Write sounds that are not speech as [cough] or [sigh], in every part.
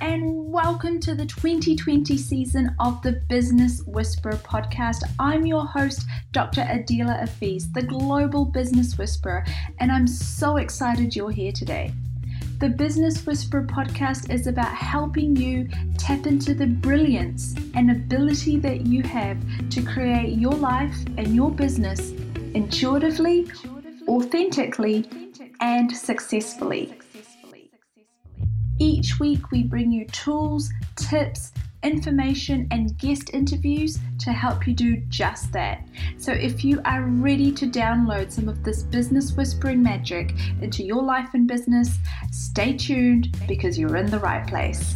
and welcome to the 2020 season of the Business Whisperer podcast. I'm your host, Dr. Adila Afiz, the Global Business Whisperer, and I'm so excited you're here today. The Business Whisperer podcast is about helping you tap into the brilliance and ability that you have to create your life and your business intuitively, authentically, and successfully. Each week, we bring you tools, tips, information, and guest interviews to help you do just that. So, if you are ready to download some of this business whispering magic into your life and business, stay tuned because you're in the right place.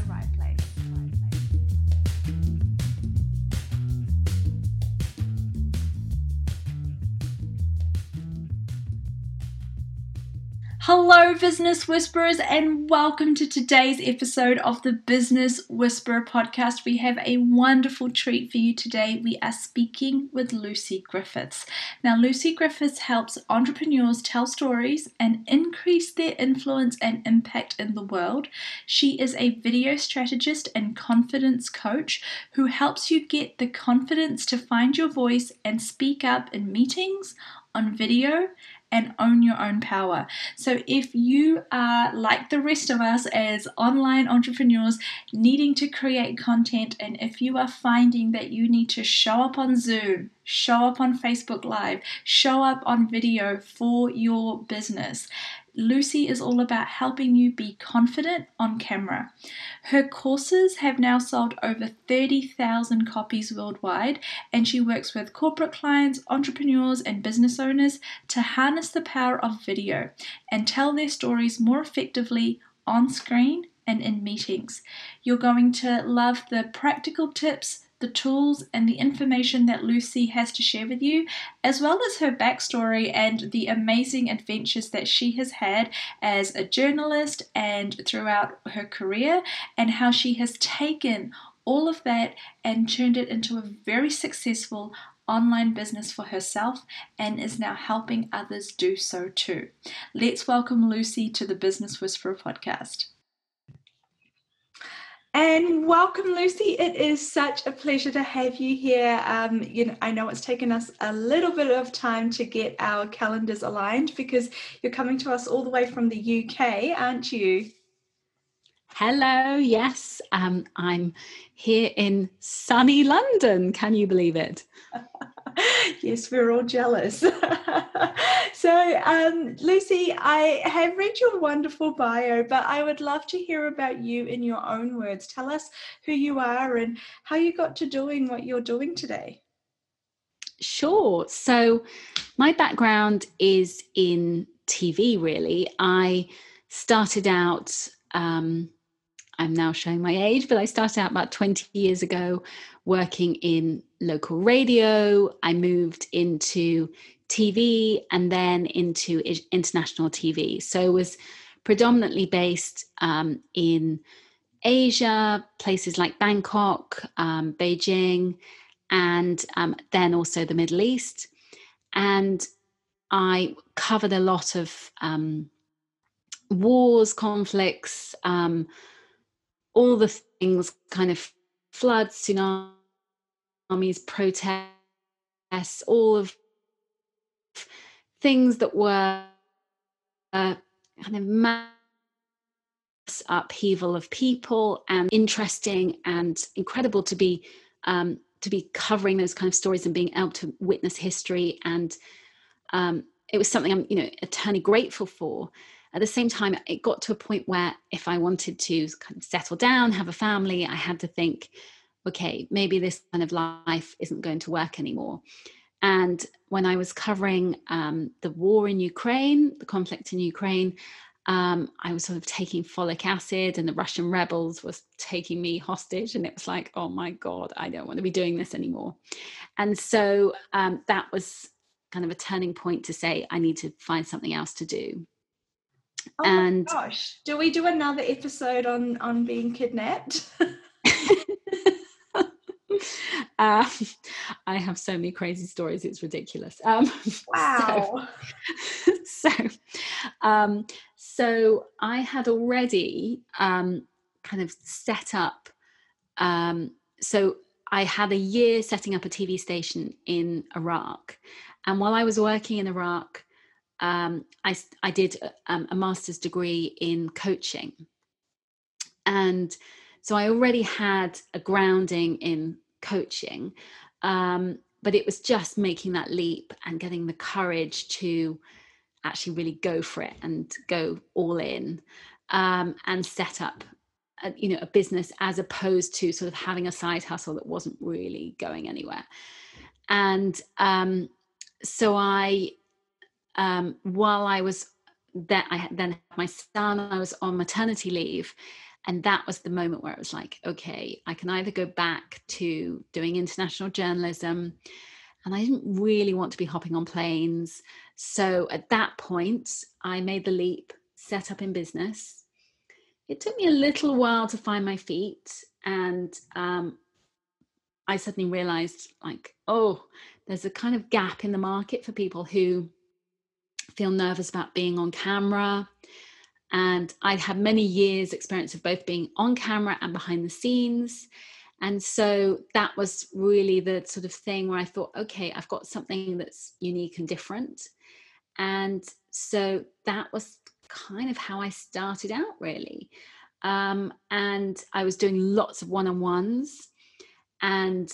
Hello, Business Whisperers, and welcome to today's episode of the Business Whisperer podcast. We have a wonderful treat for you today. We are speaking with Lucy Griffiths. Now, Lucy Griffiths helps entrepreneurs tell stories and increase their influence and impact in the world. She is a video strategist and confidence coach who helps you get the confidence to find your voice and speak up in meetings, on video, and own your own power. So, if you are like the rest of us as online entrepreneurs needing to create content, and if you are finding that you need to show up on Zoom, show up on Facebook Live, show up on video for your business, Lucy is all about helping you be confident on camera. Her courses have now sold over 30,000 copies worldwide, and she works with corporate clients, entrepreneurs, and business owners to harness the power of video and tell their stories more effectively on screen and in meetings. You're going to love the practical tips the tools and the information that Lucy has to share with you, as well as her backstory and the amazing adventures that she has had as a journalist and throughout her career, and how she has taken all of that and turned it into a very successful online business for herself and is now helping others do so too. Let's welcome Lucy to the Business Whisperer podcast. And welcome, Lucy. It is such a pleasure to have you here. Um, you know, I know it's taken us a little bit of time to get our calendars aligned because you're coming to us all the way from the UK, aren't you? Hello, yes, um, I'm here in sunny London. Can you believe it? [laughs] [laughs] yes, we're all jealous. [laughs] so, um, Lucy, I have read your wonderful bio, but I would love to hear about you in your own words. Tell us who you are and how you got to doing what you're doing today. Sure. So, my background is in TV, really. I started out. Um, I'm now showing my age, but I started out about 20 years ago working in local radio. I moved into TV and then into international TV. So it was predominantly based um, in Asia, places like Bangkok, um, Beijing, and um, then also the Middle East. And I covered a lot of um, wars, conflicts, um, all the things kind of floods, tsunamis, protests, all of things that were uh, kind of mass upheaval of people and interesting and incredible to be um, to be covering those kind of stories and being able to witness history. And um, it was something I'm you know eternally grateful for at the same time, it got to a point where if I wanted to kind of settle down, have a family, I had to think, okay, maybe this kind of life isn't going to work anymore. And when I was covering um, the war in Ukraine, the conflict in Ukraine, um, I was sort of taking folic acid, and the Russian rebels was taking me hostage. And it was like, oh my God, I don't want to be doing this anymore. And so um, that was kind of a turning point to say, I need to find something else to do. Oh and gosh, do we do another episode on on being kidnapped? uh, [laughs] I have so many crazy stories; it's ridiculous. Um, [laughs] wow. So, [laughs] so, um, so I had already um, kind of set up. Um, so I had a year setting up a TV station in Iraq, and while I was working in Iraq, um, I, I did um, a master's degree in coaching. And so I already had a grounding in coaching, um, but it was just making that leap and getting the courage to actually really go for it and go all in um, and set up a, you know a business as opposed to sort of having a side hustle that wasn't really going anywhere and um, so i um, while I was that I then had my son, I was on maternity leave. And that was the moment where it was like, okay, I can either go back to doing international journalism, and I didn't really want to be hopping on planes. So at that point, I made the leap, set up in business. It took me a little while to find my feet, and um, I suddenly realized, like, oh, there's a kind of gap in the market for people who feel nervous about being on camera. And I'd had many years' experience of both being on camera and behind the scenes. And so that was really the sort of thing where I thought, okay, I've got something that's unique and different. And so that was kind of how I started out, really. Um, and I was doing lots of one on ones and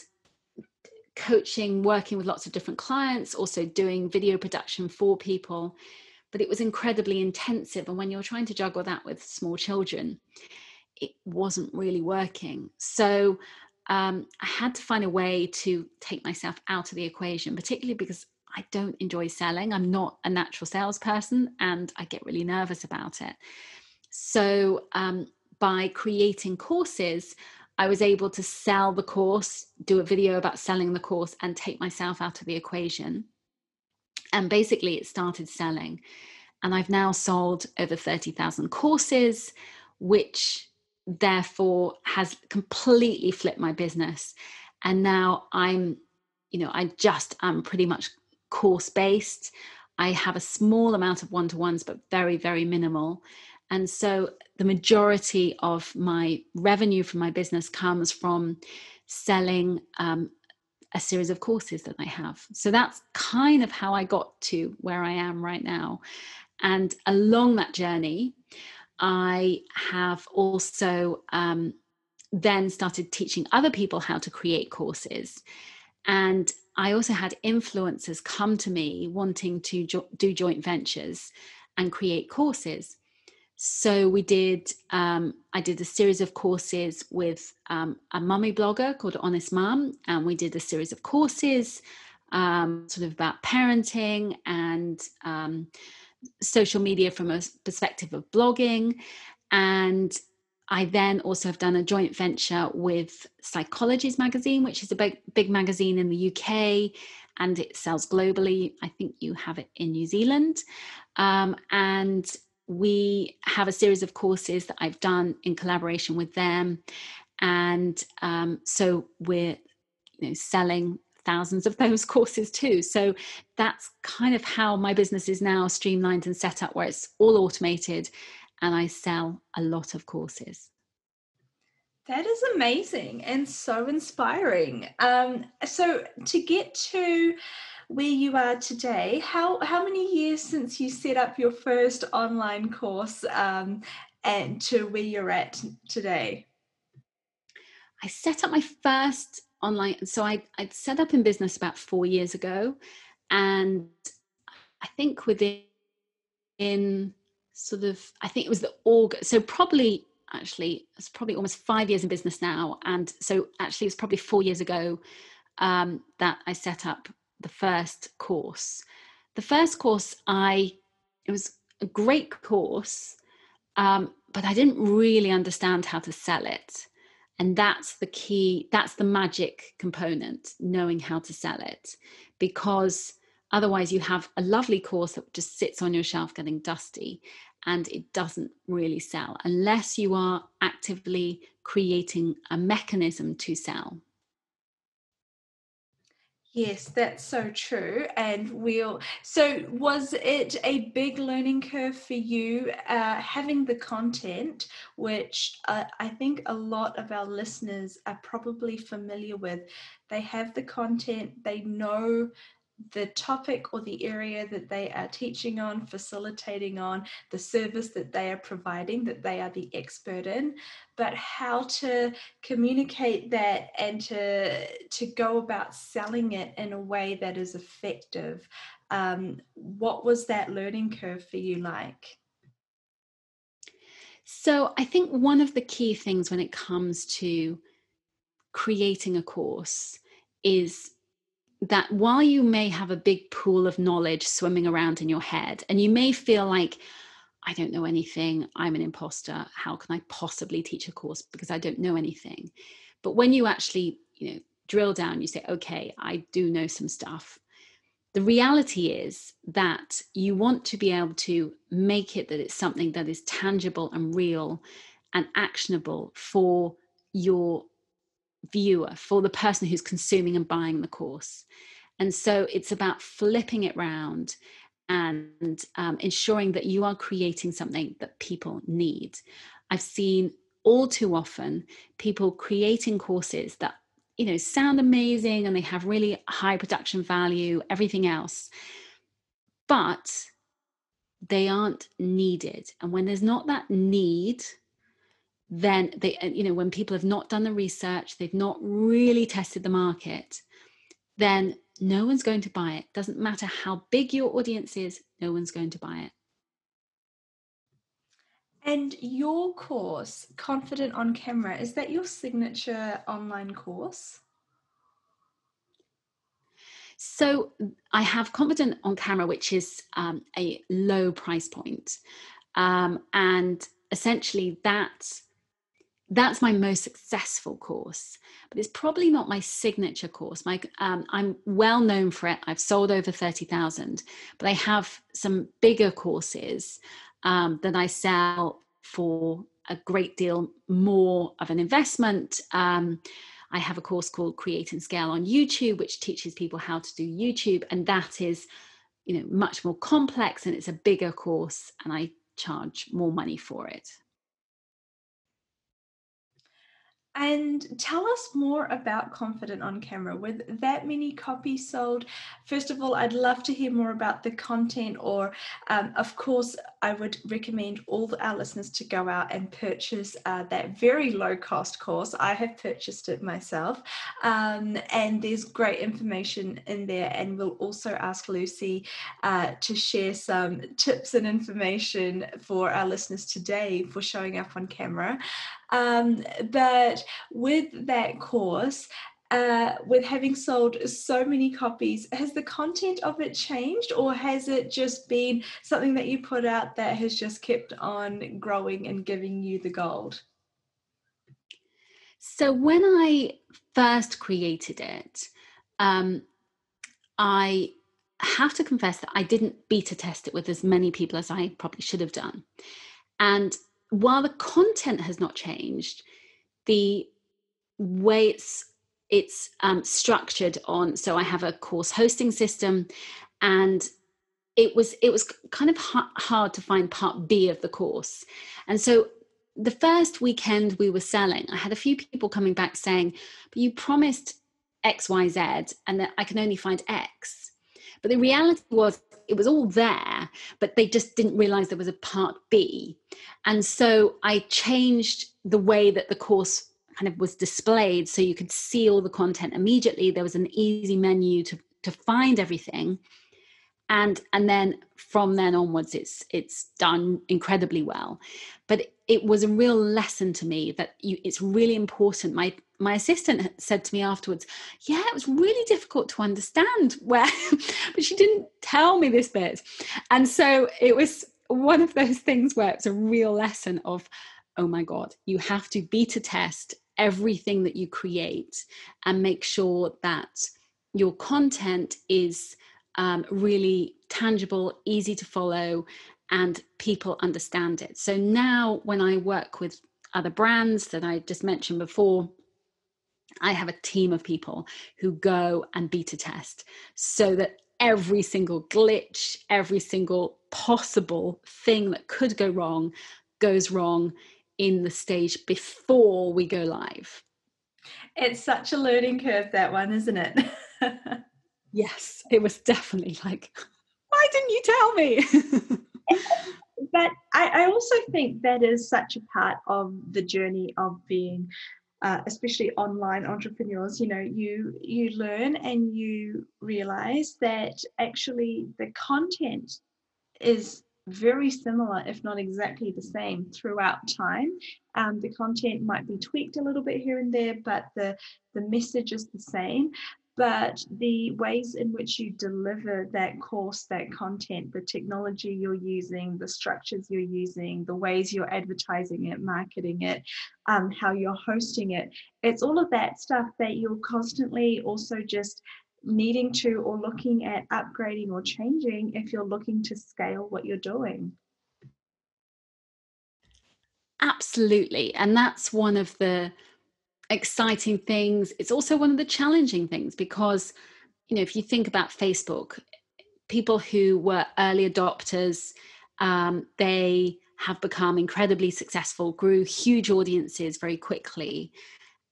coaching, working with lots of different clients, also doing video production for people. But it was incredibly intensive. And when you're trying to juggle that with small children, it wasn't really working. So um, I had to find a way to take myself out of the equation, particularly because I don't enjoy selling. I'm not a natural salesperson and I get really nervous about it. So, um, by creating courses, I was able to sell the course, do a video about selling the course, and take myself out of the equation. And basically, it started selling. And I've now sold over 30,000 courses, which therefore has completely flipped my business. And now I'm, you know, I just am pretty much course based. I have a small amount of one to ones, but very, very minimal. And so the majority of my revenue from my business comes from selling um, a series of courses that I have. So that's kind of how I got to where I am right now. And along that journey, I have also um, then started teaching other people how to create courses. And I also had influencers come to me wanting to jo- do joint ventures and create courses so we did um, i did a series of courses with um, a mummy blogger called honest mum and we did a series of courses um, sort of about parenting and um, social media from a perspective of blogging. And i then also have done a joint venture with psychologies magazine which is a big, big magazine in the uk and it sells globally. I think you have it in new zealand. Um, and we have a series of courses that I've done in collaboration with them. And um, so we're you know, selling thousands of [laughs] those courses too. So that's kind of how my business is now streamlined and set up, where it's all automated and I sell a lot of courses. That is amazing and so inspiring. Um, so to get to where you are today, how how many years since you set up your first online course um, and to where you're at today? I set up my first online. So I I set up in business about four years ago, and I think within in sort of I think it was the August. So probably actually it's probably almost five years in business now, and so actually it was probably four years ago um, that I set up the first course. The first course, I it was a great course, um, but I didn't really understand how to sell it. And that's the key, that's the magic component, knowing how to sell it. Because otherwise, you have a lovely course that just sits on your shelf getting dusty and it doesn't really sell unless you are actively creating a mechanism to sell. Yes, that's so true. And we'll. So, was it a big learning curve for you uh, having the content, which uh, I think a lot of our listeners are probably familiar with? They have the content, they know the topic or the area that they are teaching on, facilitating on, the service that they are providing, that they are the expert in, but how to communicate that and to, to go about selling it in a way that is effective. Um, what was that learning curve for you like? So, I think one of the key things when it comes to creating a course is that while you may have a big pool of knowledge swimming around in your head, and you may feel like, I don't know anything, I'm an imposter, how can I possibly teach a course because I don't know anything? But when you actually, you know, drill down, you say, okay, I do know some stuff. The reality is that you want to be able to make it that it's something that is tangible and real and actionable for your viewer, for the person who's consuming and buying the course. And so it's about flipping it round and um, ensuring that you are creating something that people need. I've seen all too often people creating courses that you know sound amazing and they have really high production value everything else but they aren't needed and when there's not that need then they uh, you know when people have not done the research they've not really tested the market then no one's going to buy it. Doesn't matter how big your audience is no one's going to buy it. And your course confident on camera is that your signature online course? So i have confident on camera which is um, a low price point. Um, and essentially that that's my most successful course but it's probably not my signature course. My um, i'm well known for it. I've sold over 30000 but i have some bigger courses um, that i sell for a great deal more of an investment. Um, i have a course called create and scale on youtube which teaches people how to do youtube and that is you know much more complex and it's a bigger course and i charge more money for it and tell us more about Confident on Camera. With that many copies sold, first of all, I'd love to hear more about the content, or um, of course, I would recommend all our listeners to go out and purchase uh, that very low cost course. I have purchased it myself, um, and there's great information in there. And we'll also ask Lucy uh, to share some tips and information for our listeners today for showing up on camera. Um, but with that course, uh, with having sold so many copies, has the content of it changed or has it just been something that you put out that has just kept on growing and giving you the gold? So, when I first created it, um, I have to confess that I didn't beta test it with as many people as I probably should have done. And while the content has not changed, the way it's it's um, structured on so i have a course hosting system and it was it was kind of hard to find part b of the course and so the first weekend we were selling i had a few people coming back saying but you promised xyz and that i can only find x but the reality was it was all there, but they just didn't realize there was a part B. And so I changed the way that the course kind of was displayed so you could see all the content immediately. There was an easy menu to, to find everything. And and then from then onwards it's it's done incredibly well. But it was a real lesson to me that you, it's really important. My my assistant said to me afterwards, "Yeah, it was really difficult to understand where, [laughs] but she didn't tell me this bit." And so it was one of those things where it's a real lesson of, "Oh my God, you have to beta test everything that you create and make sure that your content is." Um, really tangible, easy to follow, and people understand it. So now, when I work with other brands that I just mentioned before, I have a team of people who go and beta test so that every single glitch, every single possible thing that could go wrong goes wrong in the stage before we go live. It's such a learning curve, that one, isn't it? [laughs] yes, it was definitely like, why didn't you tell me? [laughs] but I, I, also think that is such a part of the journey of being uh, especially online entrepreneurs you know you you learn and you realize that actually the content is very similar, if not exactly the same, throughout time. Um, the content might be tweaked a little bit here and there, but the, the message is the same. But the ways in which you deliver that course, that content, the technology you're using, the structures you're using, the ways you're advertising it, marketing it, um, how you're hosting it, it's all of that stuff that you're constantly also just needing to or looking at upgrading or changing if you're looking to scale what you're doing. Absolutely. And that's one of the exciting things. It's also one of the challenging things because, you know, if you think about Facebook, people who were early adopters, um, they have become incredibly successful, grew huge audiences very quickly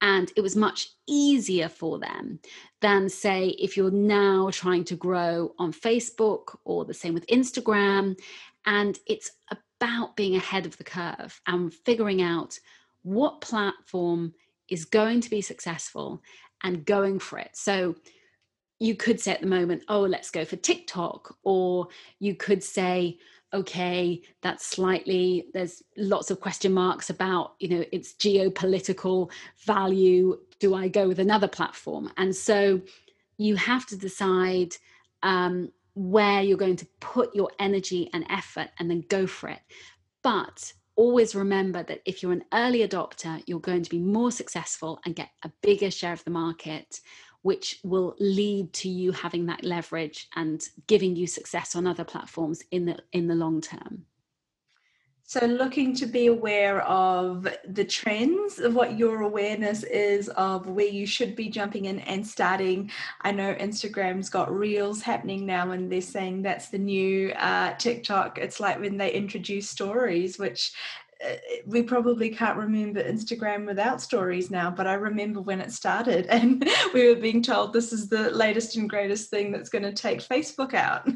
and it was much easier for them than say if you're now trying to grow on Facebook or the same with Instagram and it's about being ahead of the curve and figuring out what platform is going to be successful and going for it. So you could say at the moment, oh, let's go for TikTok, or you could say, okay that's slightly there's lots of question marks about you know its geopolitical value. Do i go with another platform? And so you have to decide um, where you're going to put your energy and effort and then go for it. But always remember that if you're an early adopter you're going to be more successful and get a bigger share of the market which will lead to you having that leverage and giving you success on other platforms in the in the long term. So looking to be aware of the trends of what your awareness is of where you should be jumping in and starting. I know instagram's got reels happening now and they're saying that's the new uh, tiktok. It's like when they introduce stories which we probably can't remember Instagram without stories now, but I remember when it started [laughs] and we were being told this is the latest and greatest thing that's going to take Facebook out.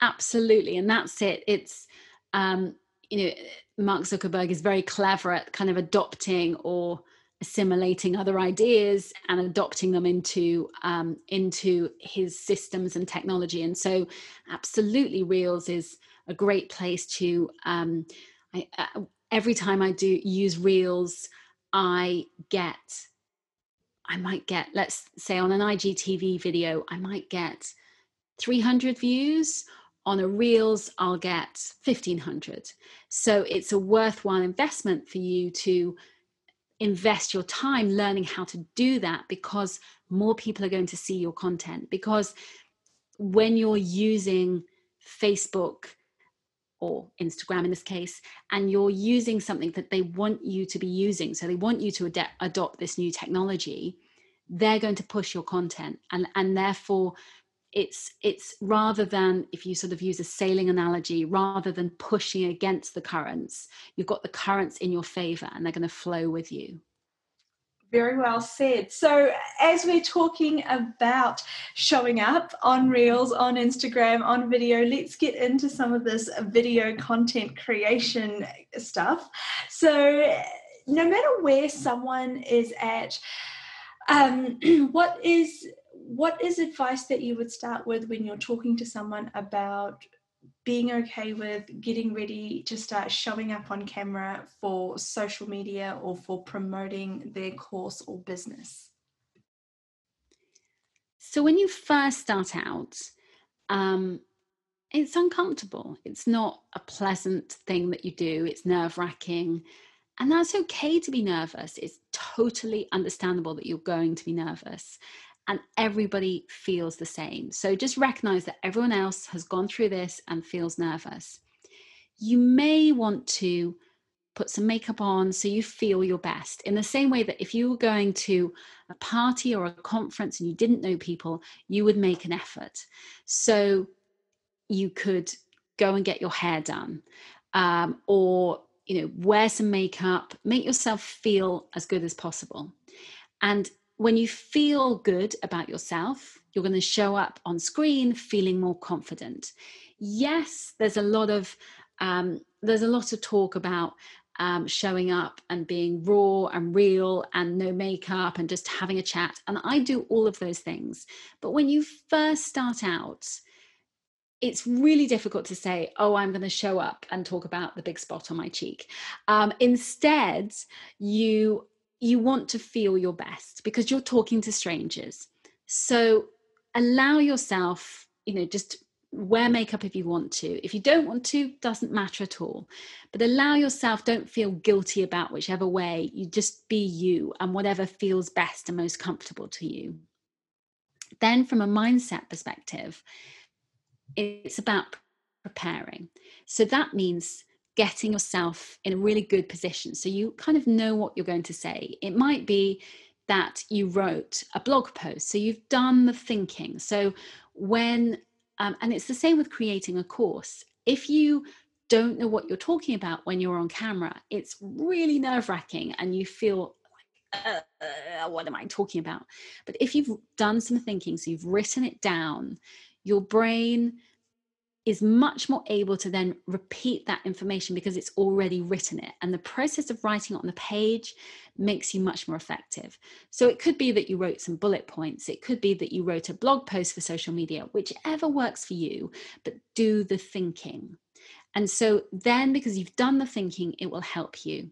Absolutely. And that's it. It's, um, you know, Mark Zuckerberg is very clever at kind of adopting or assimilating other ideas and adopting them into um, into his systems and technology. And so, absolutely, Reels is a great place to um, I, uh, every time I do use reels, I get, I might get, let's say on an IGTV video, I might get 300 views. On a reels, I'll get 1500. So it's a worthwhile investment for you to invest your time learning how to do that because more people are going to see your content. Because when you're using Facebook, or Instagram in this case, and you're using something that they want you to be using, so they want you to ad- adopt this new technology, they're going to push your content, and and therefore, it's it's rather than if you sort of use a sailing analogy, rather than pushing against the currents, you've got the currents in your favor, and they're going to flow with you. Very well said. So, as we're talking about showing up on Reels, on Instagram, on video, let's get into some of this video content creation stuff. So, no matter where someone is at, um, [clears throat] what is what is advice that you would start with when you're talking to someone about being okay with getting ready to start showing up on camera for social media or for promoting their course or business? So, when you first start out, um, it's uncomfortable. It's not a pleasant thing that you do, it's nerve wracking. And that's okay to be nervous. It's totally understandable that you're going to be nervous and everybody feels the same. So just recognize that everyone else has gone through this and feels nervous. You may want to put some makeup on so you feel your best. In the same way that if you were going to a party or a conference and you didn't know people, you would make an effort. So you could go and get your hair done um, or you know wear some makeup make yourself feel as good as possible and when you feel good about yourself you're going to show up on screen feeling more confident yes there's a lot of um, there's a lot of talk about um, showing up and being raw and real and no makeup and just having a chat. And I do all of those things. But when you first start out, it's really difficult to say, oh, I'm going to show up and talk about the big spot on my cheek. Um, instead, you you want to feel your best because you're talking to strangers. So allow yourself, you know, just wear makeup if you want to. If you don't want to, doesn't matter at all. But allow yourself, don't feel guilty about whichever way. You just be you and whatever feels best and most comfortable to you. Then, from a mindset perspective, it's about preparing. So that means getting yourself in a really good position. So you kind of know what you're going to say. It might be that you wrote a blog post. So you've done the thinking. So when um, and it's the same with creating a course. If you don't know what you're talking about when you're on camera, it's really nerve wracking and you feel like, uh, what am I talking about? But if you've done some thinking, so you've written it down, your brain is much more able to then repeat that information because it's already written it. And the process of writing it on the page makes you much more effective. So it could be that you wrote some bullet points, it could be that you wrote a blog post for social media, whichever works for you, but do the thinking. And so then, because you've done the thinking, it will help you.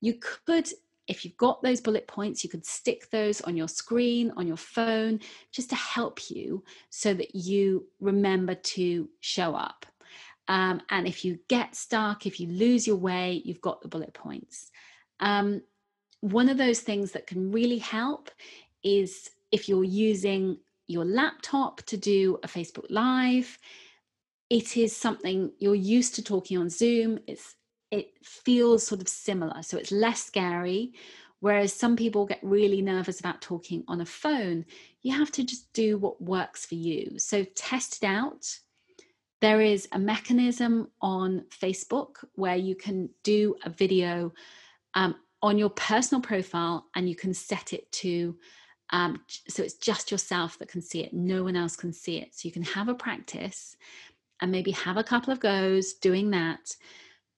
You could if you've got those bullet points, you could stick those on your screen, on your phone, just to help you so that you remember to show up. Um, and if you get stuck, if you lose your way, you've got the bullet points. Um, one of those things that can really help is if you're using your laptop to do a Facebook Live, it is something you're used to talking on Zoom. It's it feels sort of similar. So it's less scary. Whereas some people get really nervous about talking on a phone, you have to just do what works for you. So test it out. There is a mechanism on Facebook where you can do a video um, on your personal profile and you can set it to um, so it's just yourself that can see it no one else can see it so you can have a practice and maybe have a couple of goes doing that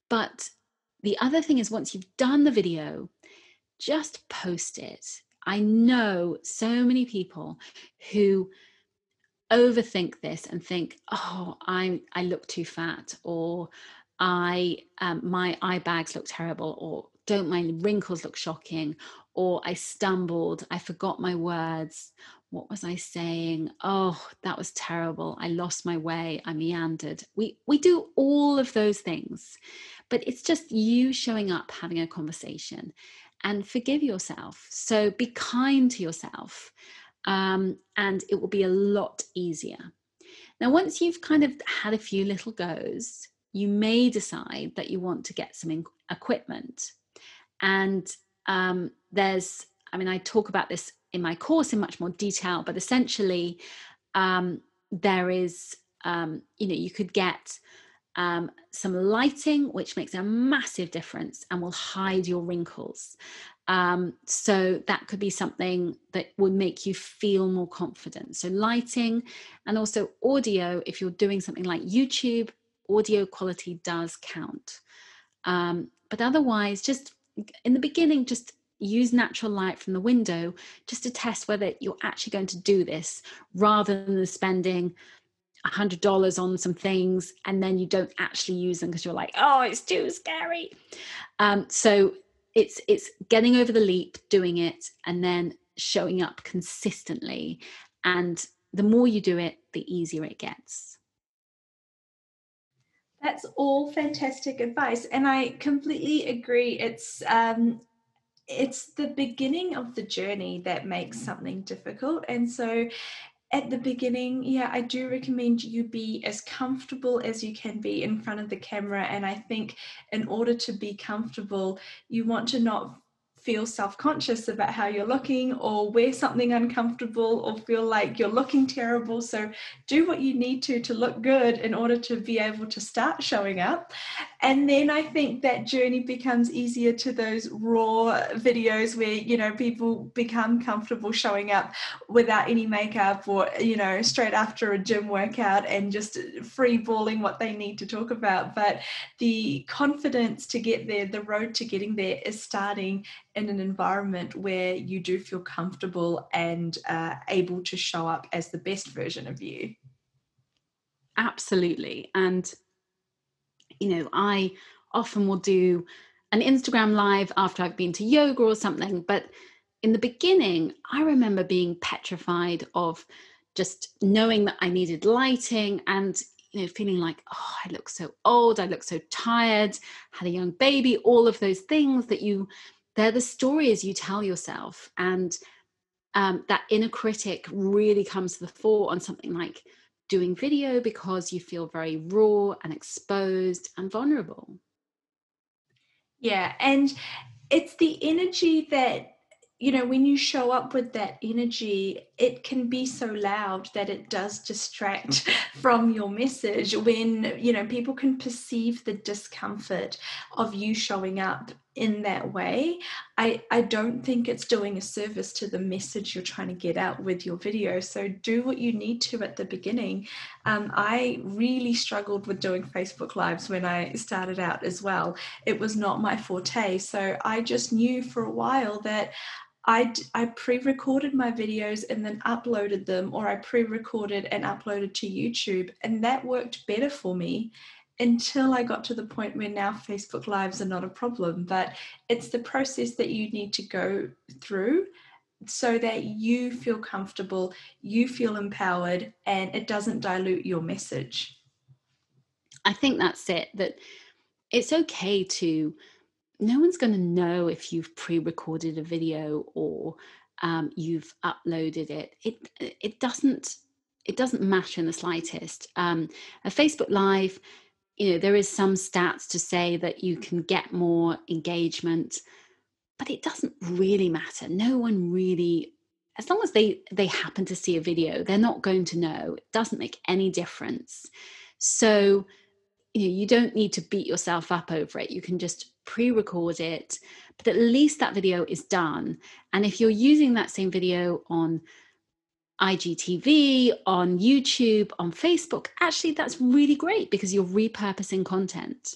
but the other thing is, once you've done the video, just post it. I know so many people who overthink this and think, "Oh, I I look too fat," or "I um, my eye bags look terrible," or "Don't my wrinkles look shocking," or "I stumbled, I forgot my words." What was I saying? Oh, that was terrible. I lost my way. I meandered. We we do all of those things but it's just you showing up, having a conversation, and forgive yourself. So be kind to yourself, um, and it will be a lot easier. Now, once you've kind of had a few little goes, you may decide that you want to get some in- equipment. And um, there's, I mean, I talk about this in my course in much more detail, but essentially, um, there is, um, you know, you could get um, some lighting, which makes a massive difference and will hide your wrinkles. Um, so that could be something that would make you feel more confident. So lighting and also audio, if you're doing something like YouTube, audio quality does count. Um, but otherwise, just in the beginning, just use natural light from the window just to test whether you're actually going to do this rather than spending $100 on some things and then you don't actually use them because you're like oh it's too scary. Um, so it's it's getting over the leap doing it and then showing up consistently. And the more you do it the easier it gets. That's all fantastic advice and i completely agree. It's um it's the beginning of the journey that makes mm. something difficult and so at the beginning, yeah, I do recommend you be as comfortable as you can be in front of the camera. And I think in order to be comfortable, you want to not feel self conscious about how you're looking or wear something uncomfortable or feel like you're looking terrible. So, do what you need to to look good in order to be able to start showing up. And then I think that journey becomes easier to those raw videos where, you know, people become comfortable showing up without any makeup or, you know, straight after a gym workout and just free balling what they need to talk about. But the confidence to get there, the road to getting there is starting in an environment where you do feel comfortable and uh, able to show up as the best version of you. Absolutely. And, you know, I often will do an Instagram live after I've been to yoga or something. But in the beginning, I remember being petrified of just knowing that I needed lighting and you know feeling like oh i look so old i look so tired had a young baby all of those things that you they're the stories you tell yourself and um, that inner critic really comes to the fore on something like doing video because you feel very raw and exposed and vulnerable. Yeah and it's the energy that you know when you show up with that energy it can be so loud that it does distract [laughs] from your message when you know people can perceive the discomfort of you showing up in that way. I i don't think it's doing a service to the message you're trying to get out with your video. So do what you need to at the beginning. Um, i really struggled with doing facebook lives when i started out as well. It was not my forte. So i just knew for a while that I, I pre-recorded my videos and then uploaded them or I pre-recorded and uploaded to YouTube and that worked better for me until I got to the point where now Facebook lives are not a problem but it's the process that you need to go through so that you feel comfortable you feel empowered and it doesn't dilute your message I think that's it that it's okay to no one's going to know if you've pre-recorded a video or um, you've uploaded it. It it doesn't it doesn't matter in the slightest. Um, a Facebook Live, you know, there is some stats to say that you can get more engagement, but it doesn't really matter. No one really, as long as they they happen to see a video, they're not going to know. It doesn't make any difference. So you know you don't need to beat yourself up over it you can just pre-record it but at least that video is done and if you're using that same video on IGTV, on YouTube, on Facebook, actually that's really great because you're repurposing content.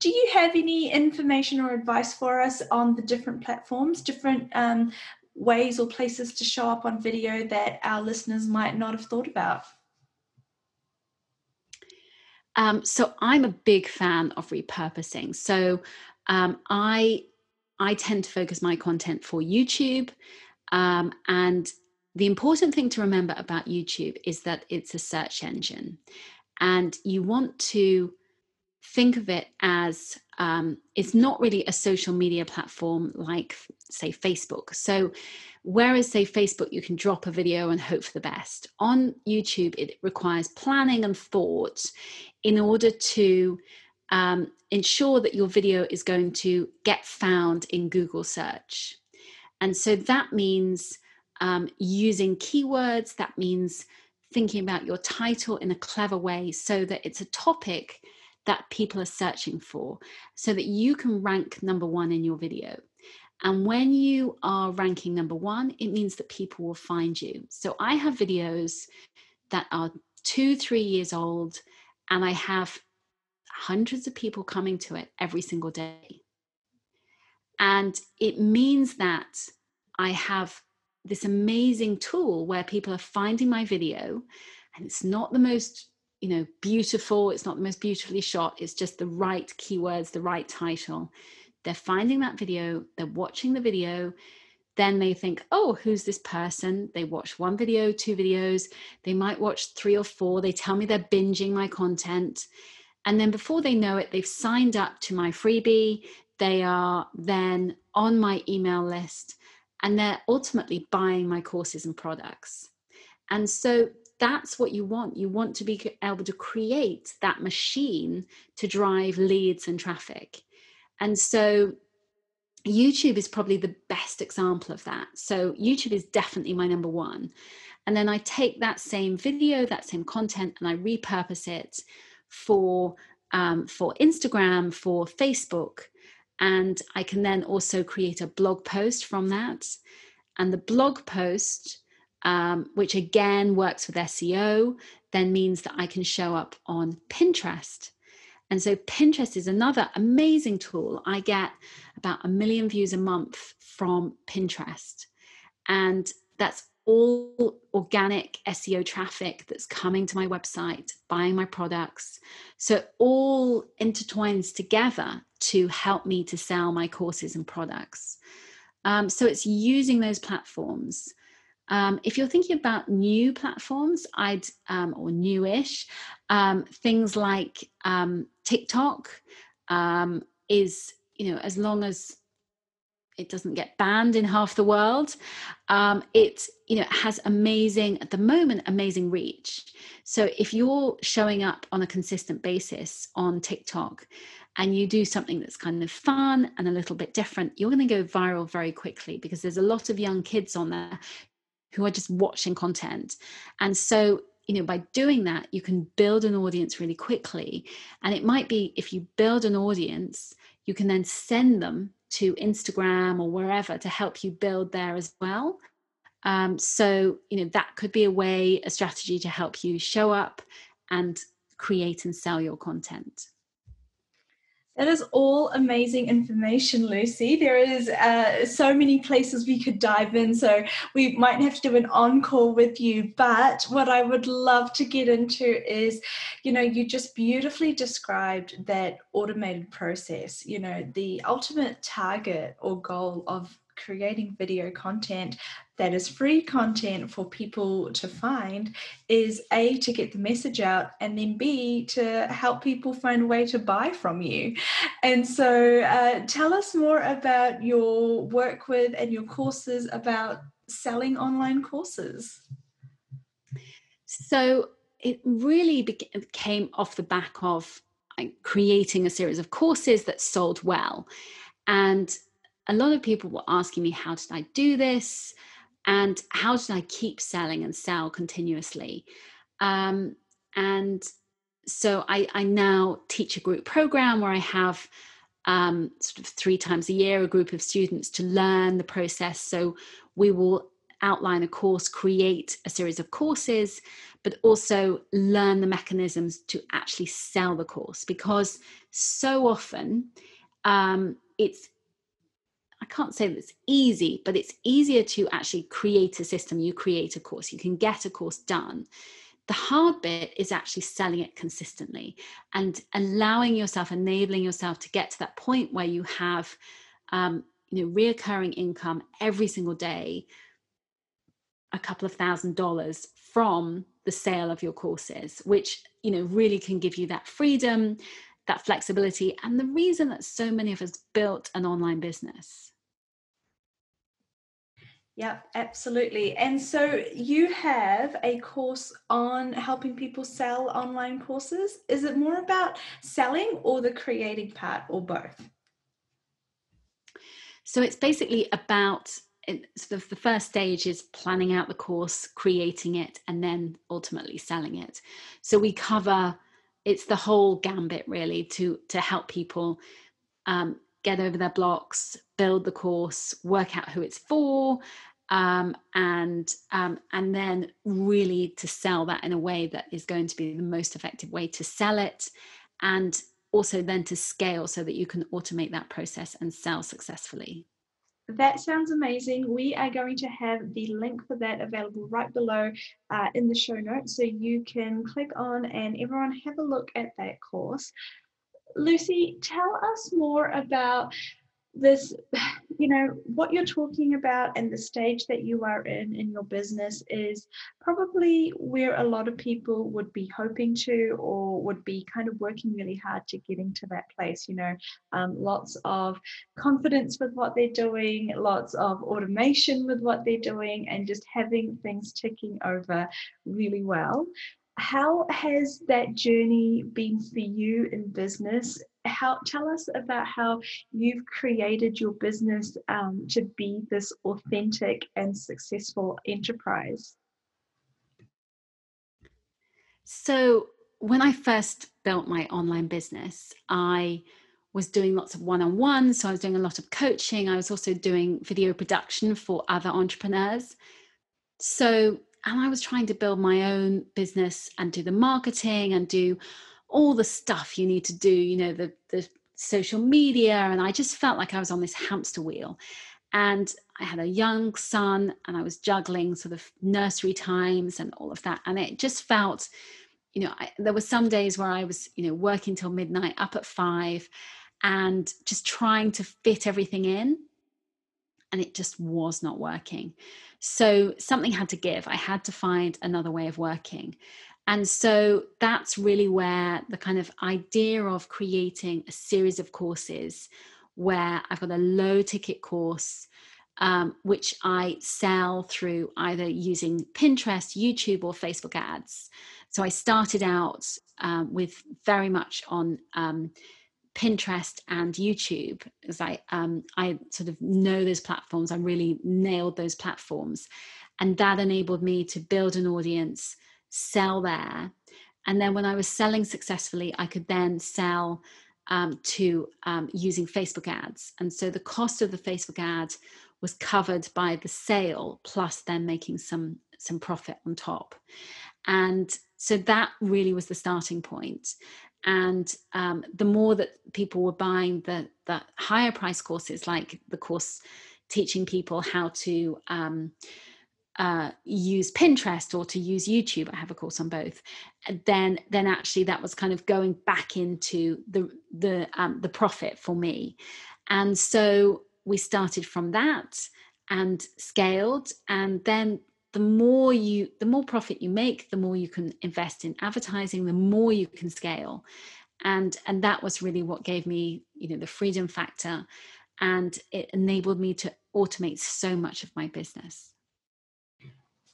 Do you have any information or advice for us on the different platforms, different um, ways or places to show up on video that our listeners might not have thought about? Um, so I'm a big fan of repurposing. So um, I I tend to focus my content for YouTube, um, and the important thing to remember about YouTube is that it's a search engine, and you want to think of it as um, it's not really a social media platform like say facebook. So whereas say facebook you can drop a video and hope for the best. On youtube it requires planning and thought in order to um, ensure that your video is going to get found in google search. And so that means um, using keywords that means thinking about your title in a clever way so that it's a topic that people are searching for so that you can rank number one in your video. And when you are ranking number one, it means that people will find you. So I have videos that are two, three years old, and I have hundreds of people coming to it every single day. And it means that I have this amazing tool where people are finding my video, and it's not the most you know beautiful it's not the most beautifully shot it's just the right keywords the right title. They're finding that video they're watching the video then they think oh who's this person? They watch one video two videos they might watch three or four they tell me they're binging my content and then before they know it they've signed up to my freebie they are then on my email list and they're ultimately buying my courses and products And so that's what you want. You want to be able to create that machine to drive leads and traffic. And so YouTube is probably the best example of that. So YouTube is definitely my number one. And then I take that same video, that same content, and I repurpose it for um, for Instagram, for Facebook, and I can then also create a blog post from that. And the blog post um, which again works with SEO, then means that I can show up on Pinterest. And so Pinterest is another amazing tool. I get about a million views a month from Pinterest. And that's all organic SEO traffic that's coming to my website, buying my products. So it all intertwines together to help me to sell my courses and products. Um, so it's using those platforms um, if you're thinking about new platforms, I'd um, or newish um, things like um, TikTok um, is you know as long as it doesn't get banned in half the world um, it you know has amazing at the moment amazing reach so if you're showing up on a consistent basis on tiktok and you do something that's kind of fun and a little bit different you're going to go viral very quickly because there's a lot of young kids on there who are just watching content. And so, you know, by doing that, you can build an audience really quickly. And it might be if you build an audience, you can then send them to Instagram or wherever to help you build there as well. Um, so, you know, that could be a way, a strategy to help you show up and create and sell your content. That is all amazing information, Lucy. There is uh, so many places we could dive in, so we might have to do an encore with you. But what I would love to get into is, you know, you just beautifully described that automated process. You know, the ultimate target or goal of creating video content that is free content for people to find is a to get the message out and then b to help people find a way to buy from you. And so uh, tell us more about your work with and your courses about selling online courses. So it really came off the back of creating a series of courses that sold well. And a lot of people were asking me, how did I do this? And how did I keep selling and sell continuously? Um, and so I, I, now teach a group program where I have um, sort of three times a year a group of students to learn the process. So we will outline a course, create a series of courses, but also learn the mechanisms to actually sell the course because so often um, it's I can't say that it's easy, but it's easier to actually create a system. You create a course, you can get a course done. The hard bit is actually selling it consistently and allowing yourself, enabling yourself to get to that point where you have, um, you know, reoccurring income every single day, a couple of thousand dollars from the sale of your courses, which you know really can give you that freedom, that flexibility, and the reason that so many of us built an online business Yep, absolutely. And so you have a course on helping people sell online courses. Is it more about selling or the creating part or both? So it's basically about sort of the first stage is planning out the course, creating it, and then ultimately selling it. So we cover it's the whole gambit really to to help people um, get over their blocks, build the course, work out who it's for, um, and um, and then really to sell that in a way that is going to be the most effective way to sell it, and also then to scale so that you can automate that process and sell successfully. That sounds amazing. We are going to have the link for that available right below uh, in the show notes. So you can click on and everyone have a look at that course. Lucy, tell us more about this you know, what you're talking about and the stage that you are in in your business is probably where a lot of people would be hoping to or would be kind of working really hard to getting to that place. You know, um, lots of confidence with what they're doing, lots of automation with what they're doing, and just having things ticking over really well how has that journey been for you in business? How tell us about how you've created your business um, to be this authentic and successful enterprise. So when i first built my online business i was doing lots of one-on-one so i was doing a lot of coaching. I was also doing video production for other entrepreneurs. So and I was trying to build my own business and do the marketing and do all the stuff you need to do, you know, the the social media and I just felt like I was on this hamster wheel. And I had a young son and I was juggling sort of nursery times and all of that and it just felt you know, I, there were some days where I was, you know, working till midnight, up at 5 and just trying to fit everything in and it just was not working. So something had to give. I had to find another way of working. And so that's really where the kind of idea of creating a series of courses where I've got a low ticket course, um, which I sell through either using Pinterest, YouTube, or Facebook ads. So I started out um, with very much on um, Pinterest and YouTube, as I um, I sort of know those platforms. I really nailed those platforms, and that enabled me to build an audience, sell there, and then when I was selling successfully, I could then sell um, to um, using Facebook ads. And so the cost of the Facebook ad was covered by the sale, plus then making some some profit on top. And so that really was the starting point and um, the more that people were buying the, the higher price courses like the course teaching people how to um, uh, use pinterest or to use youtube i have a course on both then then actually that was kind of going back into the the um, the profit for me. And so we started from that and scaled and then the more you the more profit you make the more you can invest in advertising the more you can scale. And and that was really what gave me you know the freedom factor. And it enabled me to automate so much of my business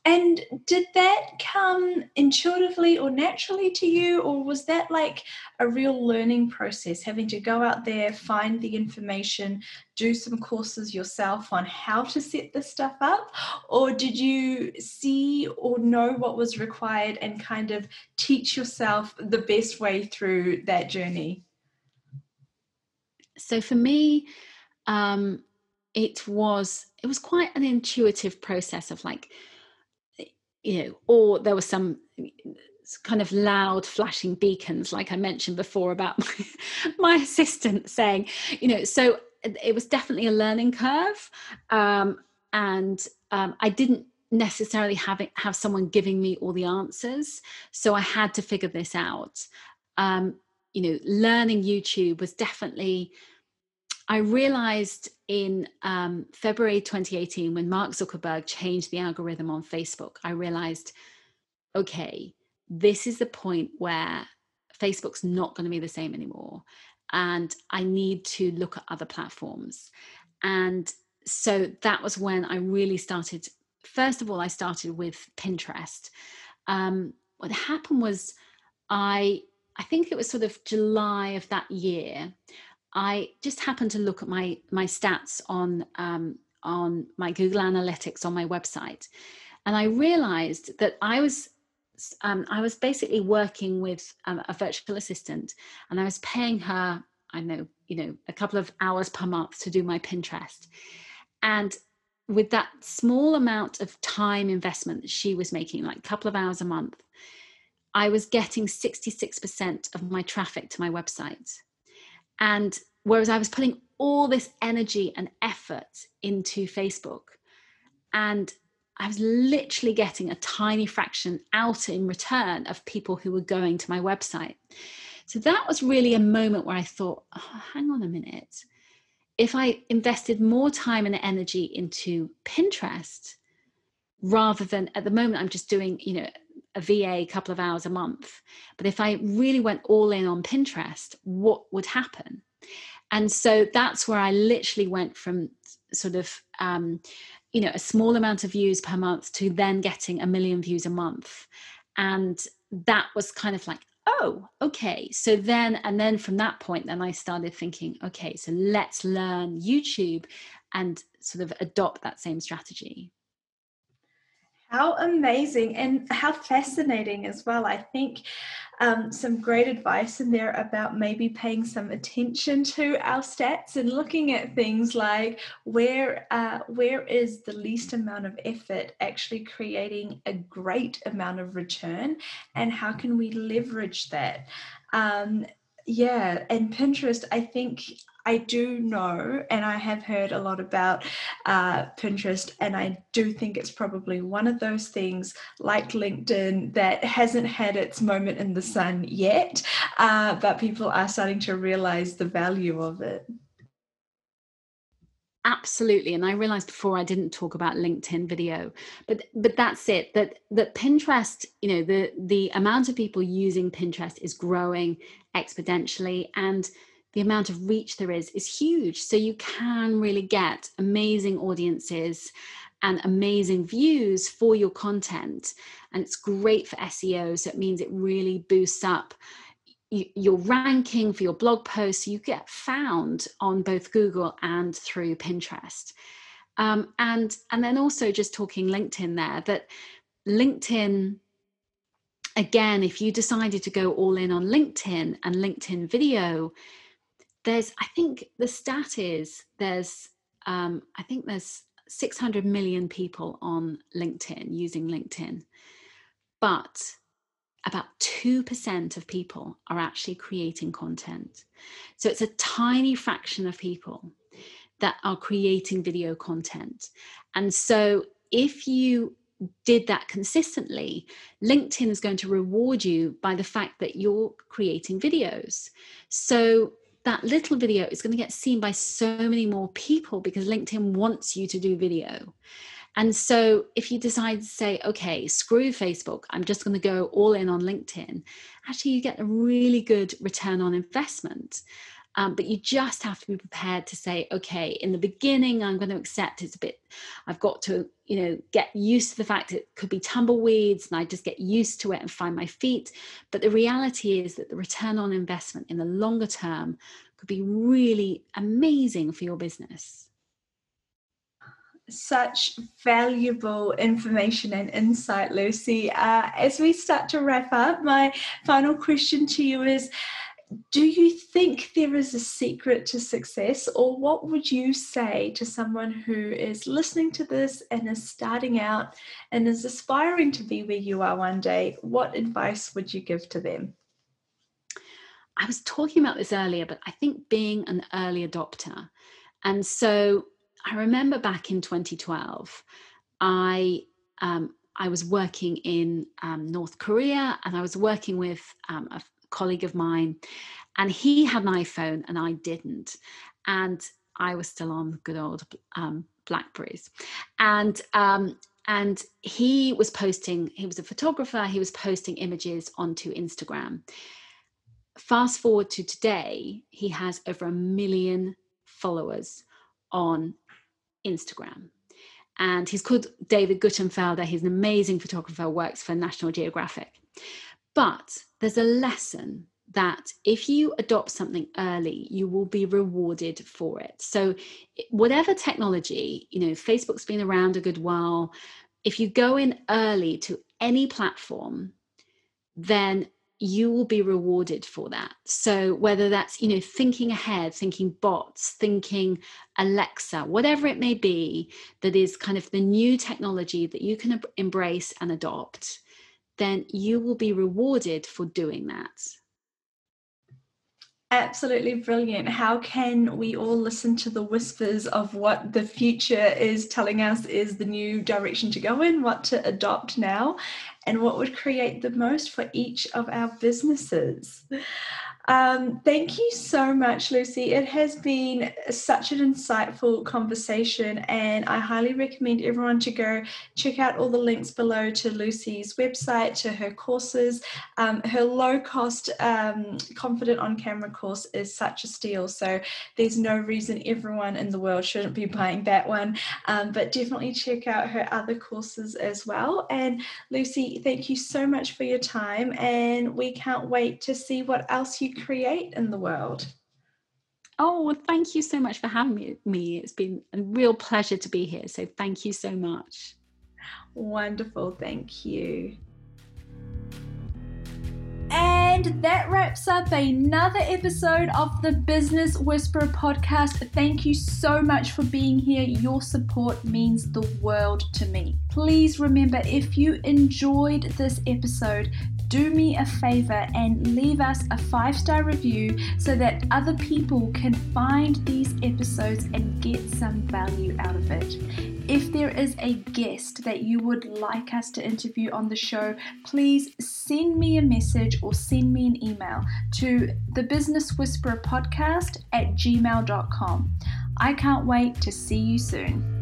and did that come intuitively or naturally to you, or was that like a real learning process, having to go out there, find the information, do some courses yourself on how to set this stuff up? Or did you see or know what was required and kind of teach yourself the best way through that journey? So for me, um, it was it was quite an intuitive process of like you know, or there was some kind of loud flashing beacons, like I mentioned before about my, [laughs] my assistant saying, you know, so it was definitely a learning curve. Um, and um, I didn't necessarily have it, have someone giving me all the answers. So I had to figure this out. Um, you know, learning YouTube was definitely I realized in um, February 2018, when Mark Zuckerberg changed the algorithm on Facebook, I realized, okay, this is the point where Facebook's not going to be the same anymore. And I need to look at other platforms. And so that was when I really started. First of all, I started with Pinterest. Um, what happened was, I I think it was sort of July of that year. I just happened to look at my my stats on um, on my Google Analytics on my website, and I realized that I was um, I was basically working with um, a virtual assistant, and I was paying her I know you know a couple of hours per month to do my Pinterest, and with that small amount of time investment that she was making, like a couple of hours a month, I was getting 66% of my traffic to my website. And whereas I was putting all this energy and effort into Facebook, and I was literally getting a tiny fraction out in return of people who were going to my website. So that was really a moment where I thought, oh, hang on a minute. if I invested more time and energy into Pinterest rather than at the moment I'm just doing, you know, a VA a couple of hours a month. But if I really went all in on Pinterest, what would happen? And so that's where I literally went from sort of, um, you know, a small amount of views per month to then getting a million views a month. And that was kind of like, oh, okay. So then, and then from that point, then I started thinking, okay, so let's learn YouTube and sort of adopt that same strategy. How amazing and how fascinating as well. I think um, some great advice in there about maybe paying some attention to our stats and looking at things like where uh, where is the least amount of effort actually creating a great amount of return, and how can we leverage that? Um, yeah, and Pinterest, I think I do know, and I have heard a lot about uh, Pinterest, and I do think it's probably one of those things like LinkedIn that hasn't had its moment in the sun yet, uh, but people are starting to realize the value of it. Absolutely and i realized before i didn't talk about linkedin video but but that's it that that pinterest you know the the amount of people using pinterest is growing exponentially and the amount of reach there is is huge. So you can really get amazing audiences and amazing views for your content. And it's great for SEO. So it means it really boosts up your ranking for your blog posts. You get found on both Google and through Pinterest. Um, and and then also just talking LinkedIn there that LinkedIn again if you decided to go all in on LinkedIn and LinkedIn video there's i think the stat is there's um, i think there's 600 million people on linkedin using linkedin. But about 2% of people are actually creating content. So it's a tiny fraction of people that are creating video content. And so if you did that consistently, LinkedIn is going to reward you by the fact that you're creating videos. So that little video is going to get seen by so many more people because LinkedIn wants you to do video. And so if you decide to say, okay, screw Facebook, I'm just going to go all in on LinkedIn, actually you get a really good return on investment. Um, but you just have to be prepared to say, okay, in the beginning, I'm going to accept it's a bit, I've got to, you know, get used to the fact it could be tumbleweeds and I just get used to it and find my feet. But the reality is that the return on investment in the longer term could be really amazing for your business such valuable information and insight, Lucy. Uh, as we start to wrap up, my final question to you is do you think there is a secret to success, or what would you say to someone who is listening to this and is starting out and is aspiring to be where you are one day? What advice would you give to them? I was talking about this earlier, but I think being an early adopter. And so I remember back in 2012, I um, I was working in um, North Korea and I was working with um, a colleague of mine, and he had an iPhone and I didn't. And I was still on good old um, Blackberries. And um, and he was posting, he was a photographer, he was posting images onto Instagram. Fast forward to today, he has over a million followers on Instagram. And he's called David Guttenfelder. He's an amazing photographer, works for National Geographic. But there's a lesson that if you adopt something early, you will be rewarded for it. So, whatever technology, you know, Facebook's been around a good while. If you go in early to any platform, then you will be rewarded for that. So, whether that's, you know, thinking ahead, thinking bots, thinking Alexa, whatever it may be, that is kind of the new technology that you can embrace and adopt then you will be rewarded for doing that. Absolutely brilliant. How can we all listen to the whispers of what the future is telling us is the new direction to go in, what to adopt now, and what would create the most for each of our businesses? Um, thank you so much, Lucy. It has been such an insightful conversation, and I highly recommend everyone to go check out all the links below to Lucy's website, to her courses. Um, her low cost, um, confident on camera course is such a steal. So there's no reason everyone in the world shouldn't be buying that one. Um, but definitely check out her other courses as well. And Lucy, thank you so much for your time, and we can't wait to see what else you create in the world. Oh, well, thank you so much for having me. It's been a real pleasure to be here. So thank you so much. Wonderful. Thank you. And that wraps up another episode of the Business Whisperer podcast. Thank you so much for being here. Your support means the world to me. Please remember if you enjoyed this episode, do me a favor and leave us a five star review so that other people can find these episodes and get some value out of it. If there is a guest that you would like us to interview on the show, please send me a message or send me an email to the Business Whisperer podcast at gmail.com. I can't wait to see you soon.